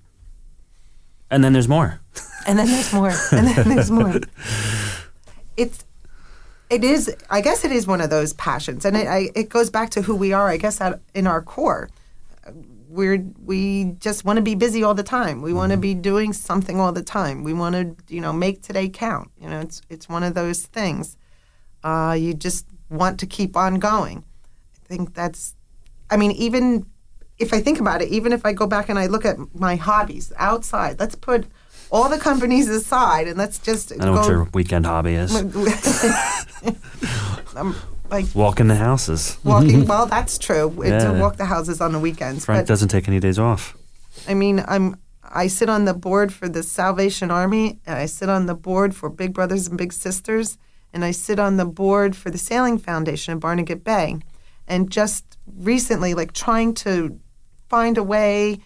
And then there's more. and then there's more *laughs* and then there's more it's it is i guess it is one of those passions and it, I, it goes back to who we are i guess at, in our core we're we just want to be busy all the time. We want to be doing something all the time. We want to you know make today count. You know it's it's one of those things. Uh, you just want to keep on going. I think that's i mean even if I think about it, even if I go back and I look at my hobbies outside, let's put all the companies aside and let's just I know go. what your weekend hobby is. *laughs* Like Walk in the houses. walking. *laughs* Well, that's true. It's Yeah. to walk the houses on the weekends. Frank but doesn't take any days off. I mean, I'm I sit on the board for the Salvation Army, and I sit on the board for Big Brothers and Big Sisters, and I sit on the board for the Sailing Foundation in Barnegat Bay. And just recently, like trying to find a way,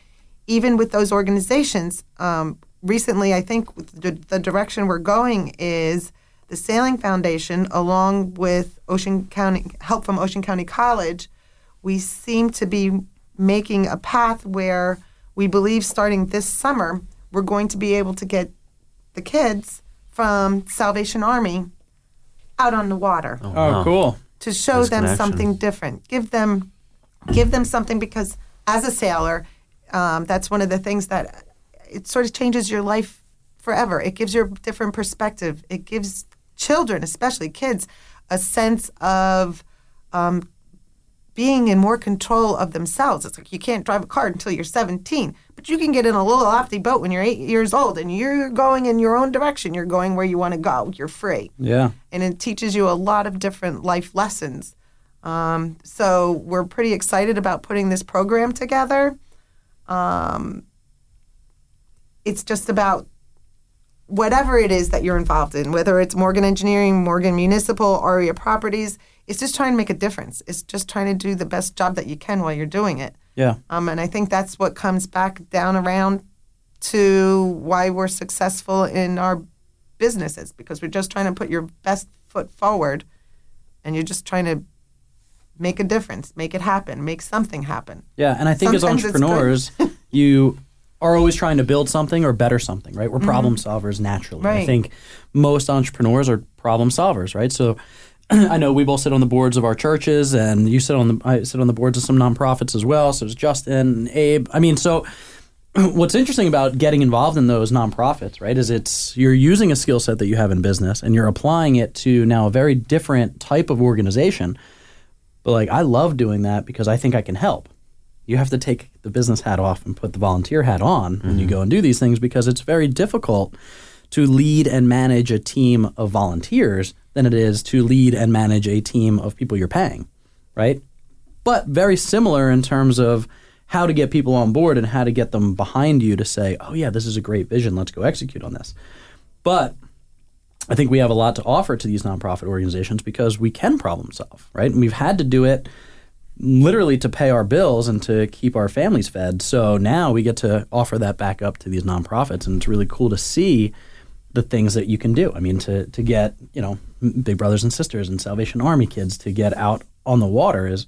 even with those organizations. Um, recently, I think the, the direction we're going is the Sailing Foundation, along with Ocean County help from Ocean County College, we seem to be making a path where we believe starting this summer we're going to be able to get the kids from Salvation Army out on the water oh cool to show Nice them connection. something different. Give them, give them something because as a sailor, um, that's one of the things that it sort of changes your life forever. It gives you a different perspective. It gives children, especially kids, a sense of um, being in more control of themselves. It's like you can't drive a car until you're 17, but you can get in a little lofty boat when you're eight years old and you're going in your own direction. You're going where you want to go. You're free yeah and it teaches you a lot of different life lessons. Um, so we're pretty excited about putting this program together. Um, it's just about whatever it is that you're involved in, whether it's Morgan Engineering, Morgan Municipal, Aria Properties. It's just trying to make a difference. It's just trying to do the best job that you can while you're doing it. yeah Um, and I think that's what comes back down around to why we're successful in our businesses because we're just trying to put your best foot forward and you're just trying to make a difference, make it happen, make something happen. Yeah, and I think as Sometimes good. entrepreneurs, *laughs* you are always trying to build something or better something, right? We're problem solvers naturally. I Mm-hmm. Think most entrepreneurs are problem solvers, right? So *clears throat* I know we both sit on the boards of our churches, and you sit on the I sit on the boards of some nonprofits as well. So there's Justin and Abe. I mean, so *clears throat* what's interesting about getting involved in those nonprofits, right, is it's you're using a skill set that you have in business and you're applying it to now a very different type of organization. But like I love doing that because I think I can help. You have to take the business hat off and put the volunteer hat on when you go and do these things because it's very difficult to lead and manage a team of volunteers than it is to lead and manage a team of people you're paying, right? But very similar in terms of how to get people on board and how to get them behind you to say, "Oh yeah, this is a great vision. Let's go execute on this." But I think we have a lot to offer to these nonprofit organizations because we can problem solve, right? And we've had to do it literally to pay our bills and to keep our families fed. So now we get to offer that back up to these nonprofits, and it's really cool to see the things that you can do. I mean, to to get you know Big Brothers and Sisters and Salvation Army kids to get out on the water is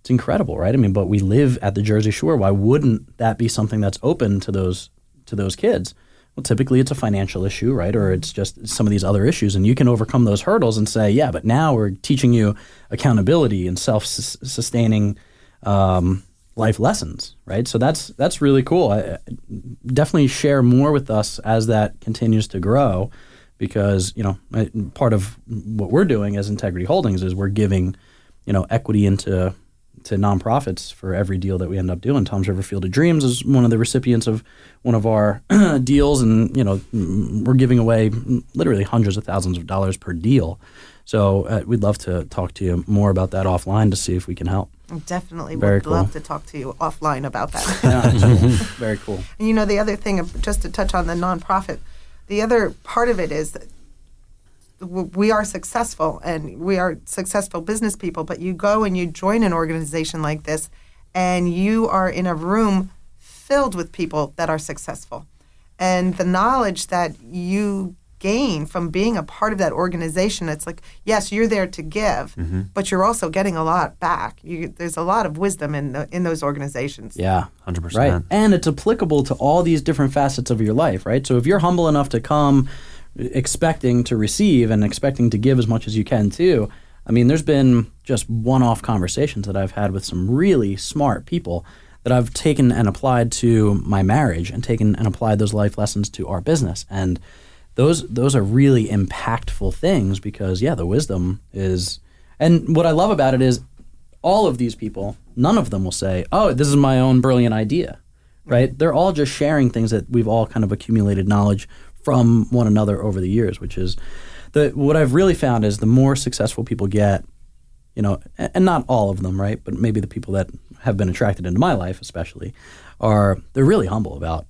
it's incredible, right? I mean, but we live at the Jersey Shore. Why wouldn't that be something that's open to those to those kids? Well, typically it's a financial issue, right? Or it's just some of these other issues, and you can overcome those hurdles and say, yeah, but now we're teaching you accountability and self-sustaining um, life lessons, right? So that's that's really cool. I definitely share more with us as that continues to grow, because you know part of what we're doing as Integrity Holdings is we're giving you know equity into to nonprofits for every deal that we end up doing. Toms River Field of Dreams is one of the recipients of one of our *clears throat* deals, and you know we're giving away literally hundreds of thousands of dollars per deal. So uh, we'd love to talk to you more about that offline to see if we can help. Definitely Very would cool. love to talk to you offline about that. *laughs* Yeah, cool. *laughs* Very cool. And you know, the other thing, just to touch on the nonprofit, the other part of it is that we are successful and we are successful business people, but you go and you join an organization like this and you are in a room filled with people that are successful. And the knowledge that you gain from being a part of that organization, it's like, yes, you're there to give, mm-hmm. but you're also getting a lot back. You, there's a lot of wisdom in, the, in those organizations. Yeah. 100%. Right. And it's applicable to all these different facets of your life, right? So if you're humble enough to come expecting to receive and expecting to give as much as you can too, I mean, there's been just one off conversations that I've had with some really smart people that I've taken and applied to my marriage and taken and applied those life lessons to our business. And those those are really impactful things because yeah, the wisdom is and what I love about it is all of these people, none of them will say, "Oh, this is my own brilliant idea." Right? They're all just sharing things that we've all kind of accumulated knowledge from one another over the years, which is the what I've really found is the more successful people get, you know, and not all of them, right? But maybe the people that have been attracted into my life, especially, are they're really humble about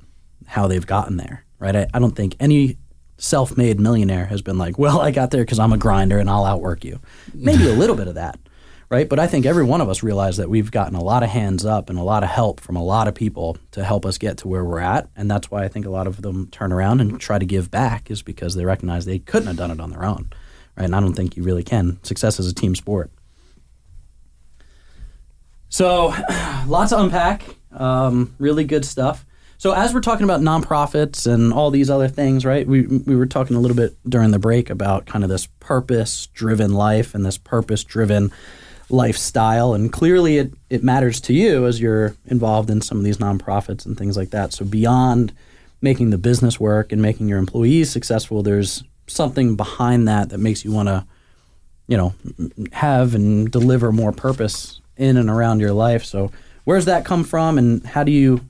how they've gotten there, right? I, I don't think any self-made millionaire has been like, well, I got there because I'm a grinder and I'll outwork you. Maybe a little bit of that, right? But I think every one of us realize that we've gotten a lot of hands up and a lot of help from a lot of people to help us get to where we're at, and that's why I think a lot of them turn around and try to give back is because they recognize they couldn't have done it on their own, right? And I don't think you really can. Success is a team sport. So, *sighs* lots to unpack. Um, really good stuff. So, as we're talking about nonprofits and all these other things, right? We we were talking a little bit during the break about kind of this purpose-driven life and this purpose-driven lifestyle, and clearly it it matters to you as you're involved in some of these nonprofits and things like that. So, beyond making the business work and making your employees successful, there's something behind that that makes you want to you know have and deliver more purpose in and around your life. So where's that come from and how do you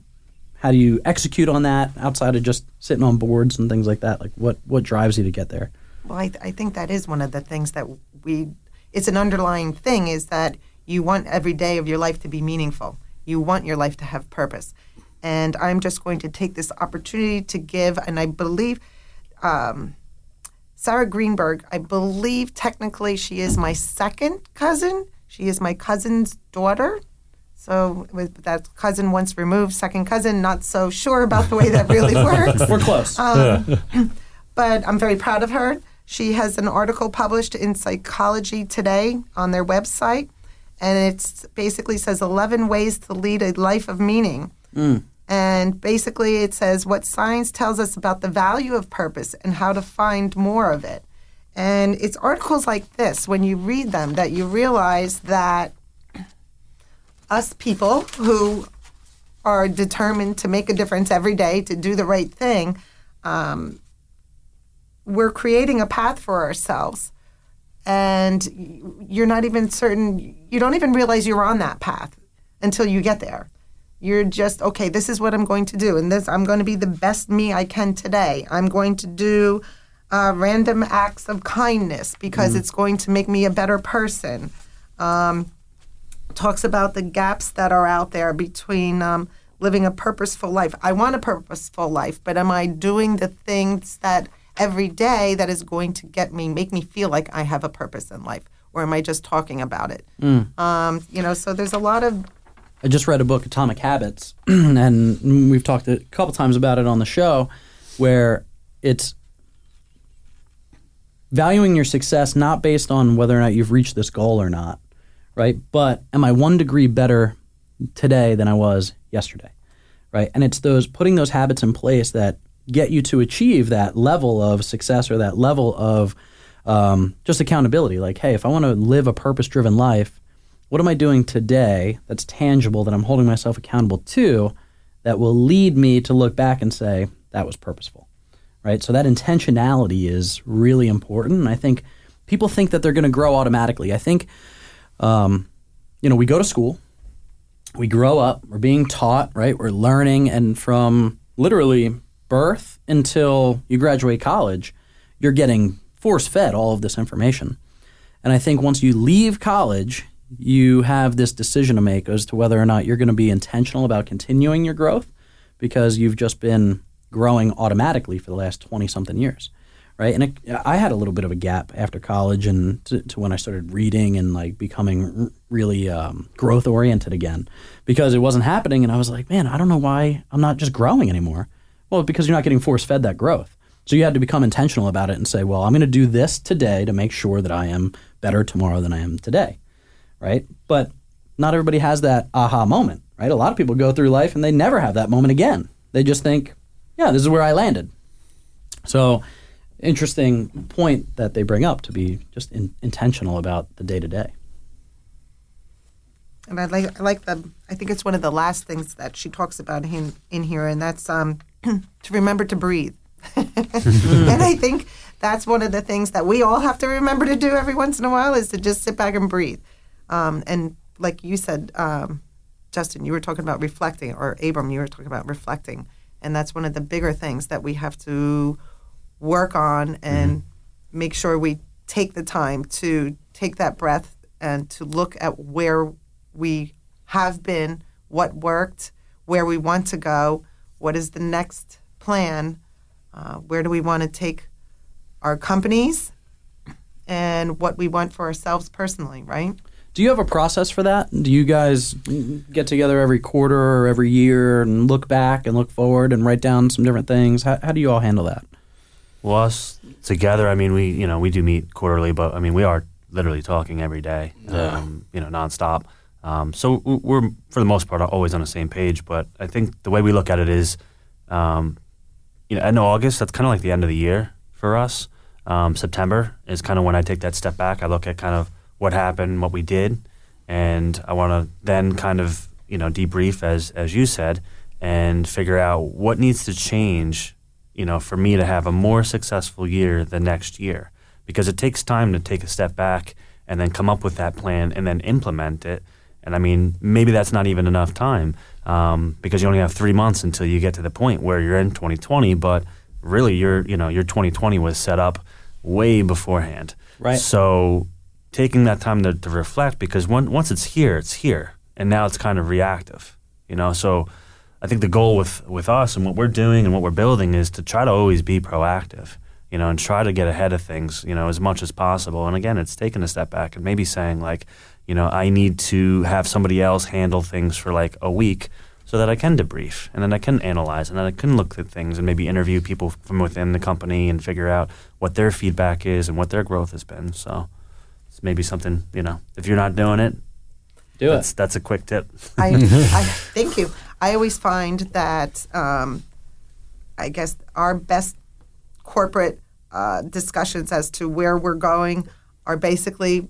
how do you execute on that outside of just sitting on boards and things like that? Like what what drives you to get there? Well, I, I think that is one of the things that we, it's an underlying thing is that you want every day of your life to be meaningful. You want your life to have purpose. And I'm just going to take this opportunity to give, and I believe um, Sarah Greenberg, I believe technically she is my second cousin. She is my cousin's daughter. So with that cousin once removed, second cousin, not so sure about the way that really *laughs* works. we're close *clears throat* but I'm very proud of her. She has an article published in Psychology Today on their website, and it basically says 11 ways to lead a life of meaning. And basically, it says what science tells us about the value of purpose and how to find more of it. And it's articles like this, when you read them, that you realize that us people who are determined to make a difference every day, to do the right thing, um, we're creating a path for ourselves. And you're not even certain you don't even realize you're on that path until you get there. You're just okay this is what i'm going to do. And this i'm going to be the best me i can today. I'm going to do uh, random acts of kindness because it's going to make me a better person. Um, talks about the gaps that are out there between um, living a purposeful life. I want a purposeful life, but am I doing the things that every day that is going to get me, make me feel like I have a purpose in life? Or am I just talking about it? Um, you know, so there's a lot of I just read a book, Atomic Habits, *clears throat* and we've talked a couple times about it on the show, where it's valuing your success not based on whether or not you've reached this goal or not, right? But am I one degree better today than I was yesterday, right? And it's those putting those habits in place that get you to achieve that level of success or that level of um, just accountability. Like, hey, if I want to live a purpose driven life, what am I doing today that's tangible that I'm holding myself accountable to that will lead me to look back and say, that was purposeful, right? So that intentionality is really important. And I think people think that they're going to grow automatically. I think, um, you know, we go to school, we grow up, we're being taught, right? We're learning, and from literally birth until you graduate college, you're getting force fed all of this information. And I think once you leave college, you have this decision to make as to whether or not you're going to be intentional about continuing your growth because you've just been growing automatically for the last 20 something years right and it, i had a little bit of a gap after college and to, to when i started reading and like becoming really um, growth oriented again because it wasn't happening and i was like man i don't know why i'm not just growing anymore well because you're not getting force fed that growth so you had to become intentional about it and say well i'm going to do this today to make sure that i am better tomorrow than i am today right? But not everybody has that aha moment, right? A lot of people go through life and they never have that moment again. They just think, yeah, this is where I landed. So, interesting point that they bring up to be just in, intentional about the day to day. And I like I like the I think it's one of the last things that she talks about in in here, and that's um, *clears throat* to remember to breathe. *laughs* and I think that's one of the things that we all have to remember to do every once in a while is to just sit back and breathe. Um, and like you said, um, Justin, you were talking about reflecting, or Abram, you were talking about reflecting, and that's one of the bigger things that we have to work on and make sure we take the time to take that breath and to look at where we have been, what worked, where we want to go, what is the next plan, uh, where do we want to take our companies, and what we want for ourselves personally, right? Do you have a process for that? Do you guys get together every quarter or every year and look back and look forward and write down some different things? How, how do you all handle that? Well, us together, I mean, we you know we do meet quarterly, but I mean we are literally talking every day, um, you know, nonstop. Um, so we're for the most part always on the same page. But I think the way we look at it is, um, you know, in August that's kind of like the end of the year for us. Um, September is kind of when I take that step back. I look at kind of what happened, what we did, and I want to then kind of you know debrief as as you said and figure out what needs to change you know, for me to have a more successful year the next year. Because it takes time to take a step back and then come up with that plan and then implement it. And I mean, maybe that's not even enough time um, because you only have three months until you get to the point where you're in 2020. But really, your you know your 2020 was set up way beforehand. Right. So taking that time to, to reflect because one, once it's here, it's here, and now it's kind of reactive. You know, so I think the goal with, with us and what we're doing and what we're building is to try to always be proactive, you know, and try to get ahead of things, you know, as much as possible. And again, it's taking a step back and maybe saying like, you know, I need to have somebody else handle things for like a week so that I can debrief and then I can analyze and then I can look at things and maybe interview people from within the company and figure out what their feedback is and what their growth has been. So it's maybe something, you know, if you're not doing it, Do that's, it. that's a quick tip. *laughs* I, I thank you. I always find that um, I guess our best corporate uh, discussions as to where we're going are basically if,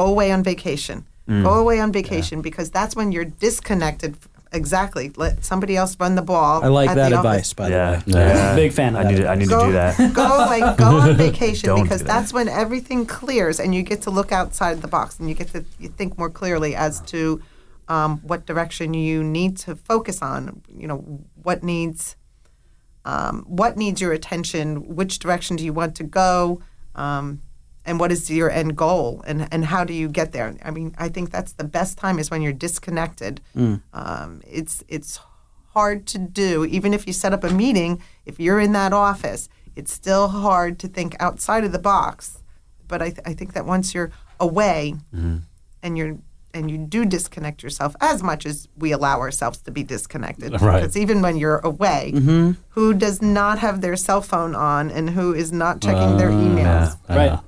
go away on vacation. Mm. Go away on vacation because that's when you're disconnected. Exactly. Let somebody else run the ball. I like at that the advice, office. by Yeah. the way. Yeah. Big fan of I that. need to, I need to do that. *laughs* go away, go on *laughs* vacation because that. that's when everything clears and you get to look outside the box and you get to you think more clearly as to um, what direction you need to focus on. You know what needs um, what needs your attention. Which direction do you want to go? Um, and what is your end goal and, and how do you get there? I mean i think that's the best time is when you're disconnected. Um, it's it's hard to do. Even if you set up a meeting if you're in that office It's still hard to think outside of the box, but I, th- I think that once you're away and you're and you do disconnect yourself as much as we allow ourselves to be disconnected. *laughs* Right. Because even when you're away, mm-hmm. who does not have their cell phone on and who is not checking their uh, emails? I Right. know.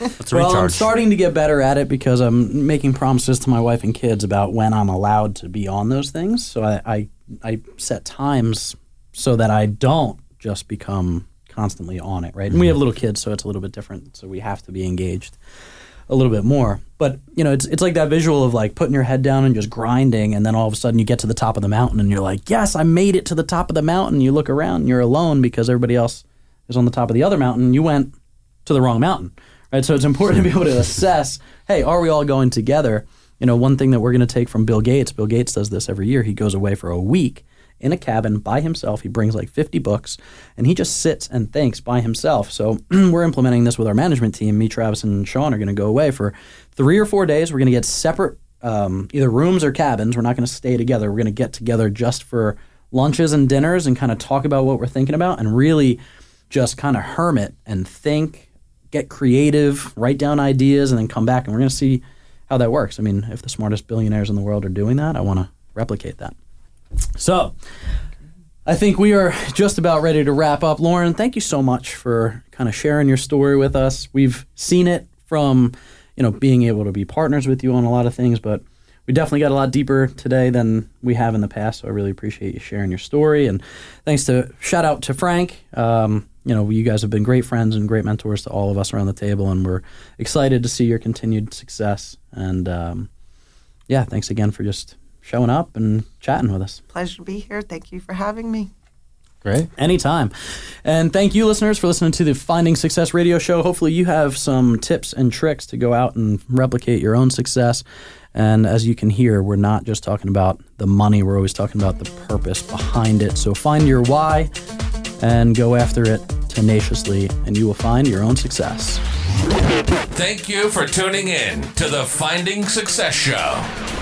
Let's Well, I'm starting to get better at it because I'm making promises to my wife and kids about when I'm allowed to be on those things. So I, I, I set times so that I don't just become constantly on it, right? And we mm-hmm. have little kids, so it's a little bit different. So we have to be engaged a little bit more. But you know, it's it's like that visual of like putting your head down and just grinding, and then all of a sudden you get to the top of the mountain, and you're like, "Yes, I made it to the top of the mountain." You look around, and you're alone because everybody else is on the top of the other mountain. You went to the wrong mountain, right? So it's important to be able to *laughs* assess, hey, are we all going together? You know, one thing that we're going to take from Bill Gates, Bill Gates does this every year. He goes away for a week in a cabin by himself. He brings like 50 books and he just sits and thinks by himself. So *clears throat* we're implementing this with our management team. Me, Travis, and Sean are going to go away for three or four days. We're going to get separate um, either rooms or cabins. We're not going to stay together. We're going to get together just for lunches and dinners and kind of talk about what we're thinking about and really just kind of hermit and think, get creative, write down ideas, and then come back. And we're going to see how that works. I mean, if the smartest billionaires in the world are doing that, I want to replicate that. So, I think we are just about ready to wrap up. Lauren, thank you so much for kind of sharing your story with us. We've seen it from, you know, being able to be partners with you on a lot of things, but we definitely got a lot deeper today than we have in the past. So I really appreciate you sharing your story. And thanks to shout out to Frank. Um, you know, you guys have been great friends and great mentors to all of us around the table, and we're excited to see your continued success. And um, yeah, thanks again for just showing up and chatting with us. Pleasure to be here. Thank you for having me. Great. Anytime. And thank you, listeners, for listening to the Finding Success radio show. Hopefully, you have some tips and tricks to go out and replicate your own success. And as you can hear, we're not just talking about the money, we're always talking about the purpose behind it. So find your why and go after it tenaciously, and you will find your own success. Thank you for tuning in to the Finding Success Show.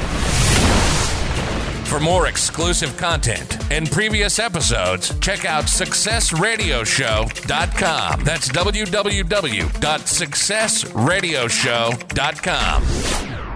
For more exclusive content and previous episodes, check out successradioshow.com. That's www.successradioshow.com.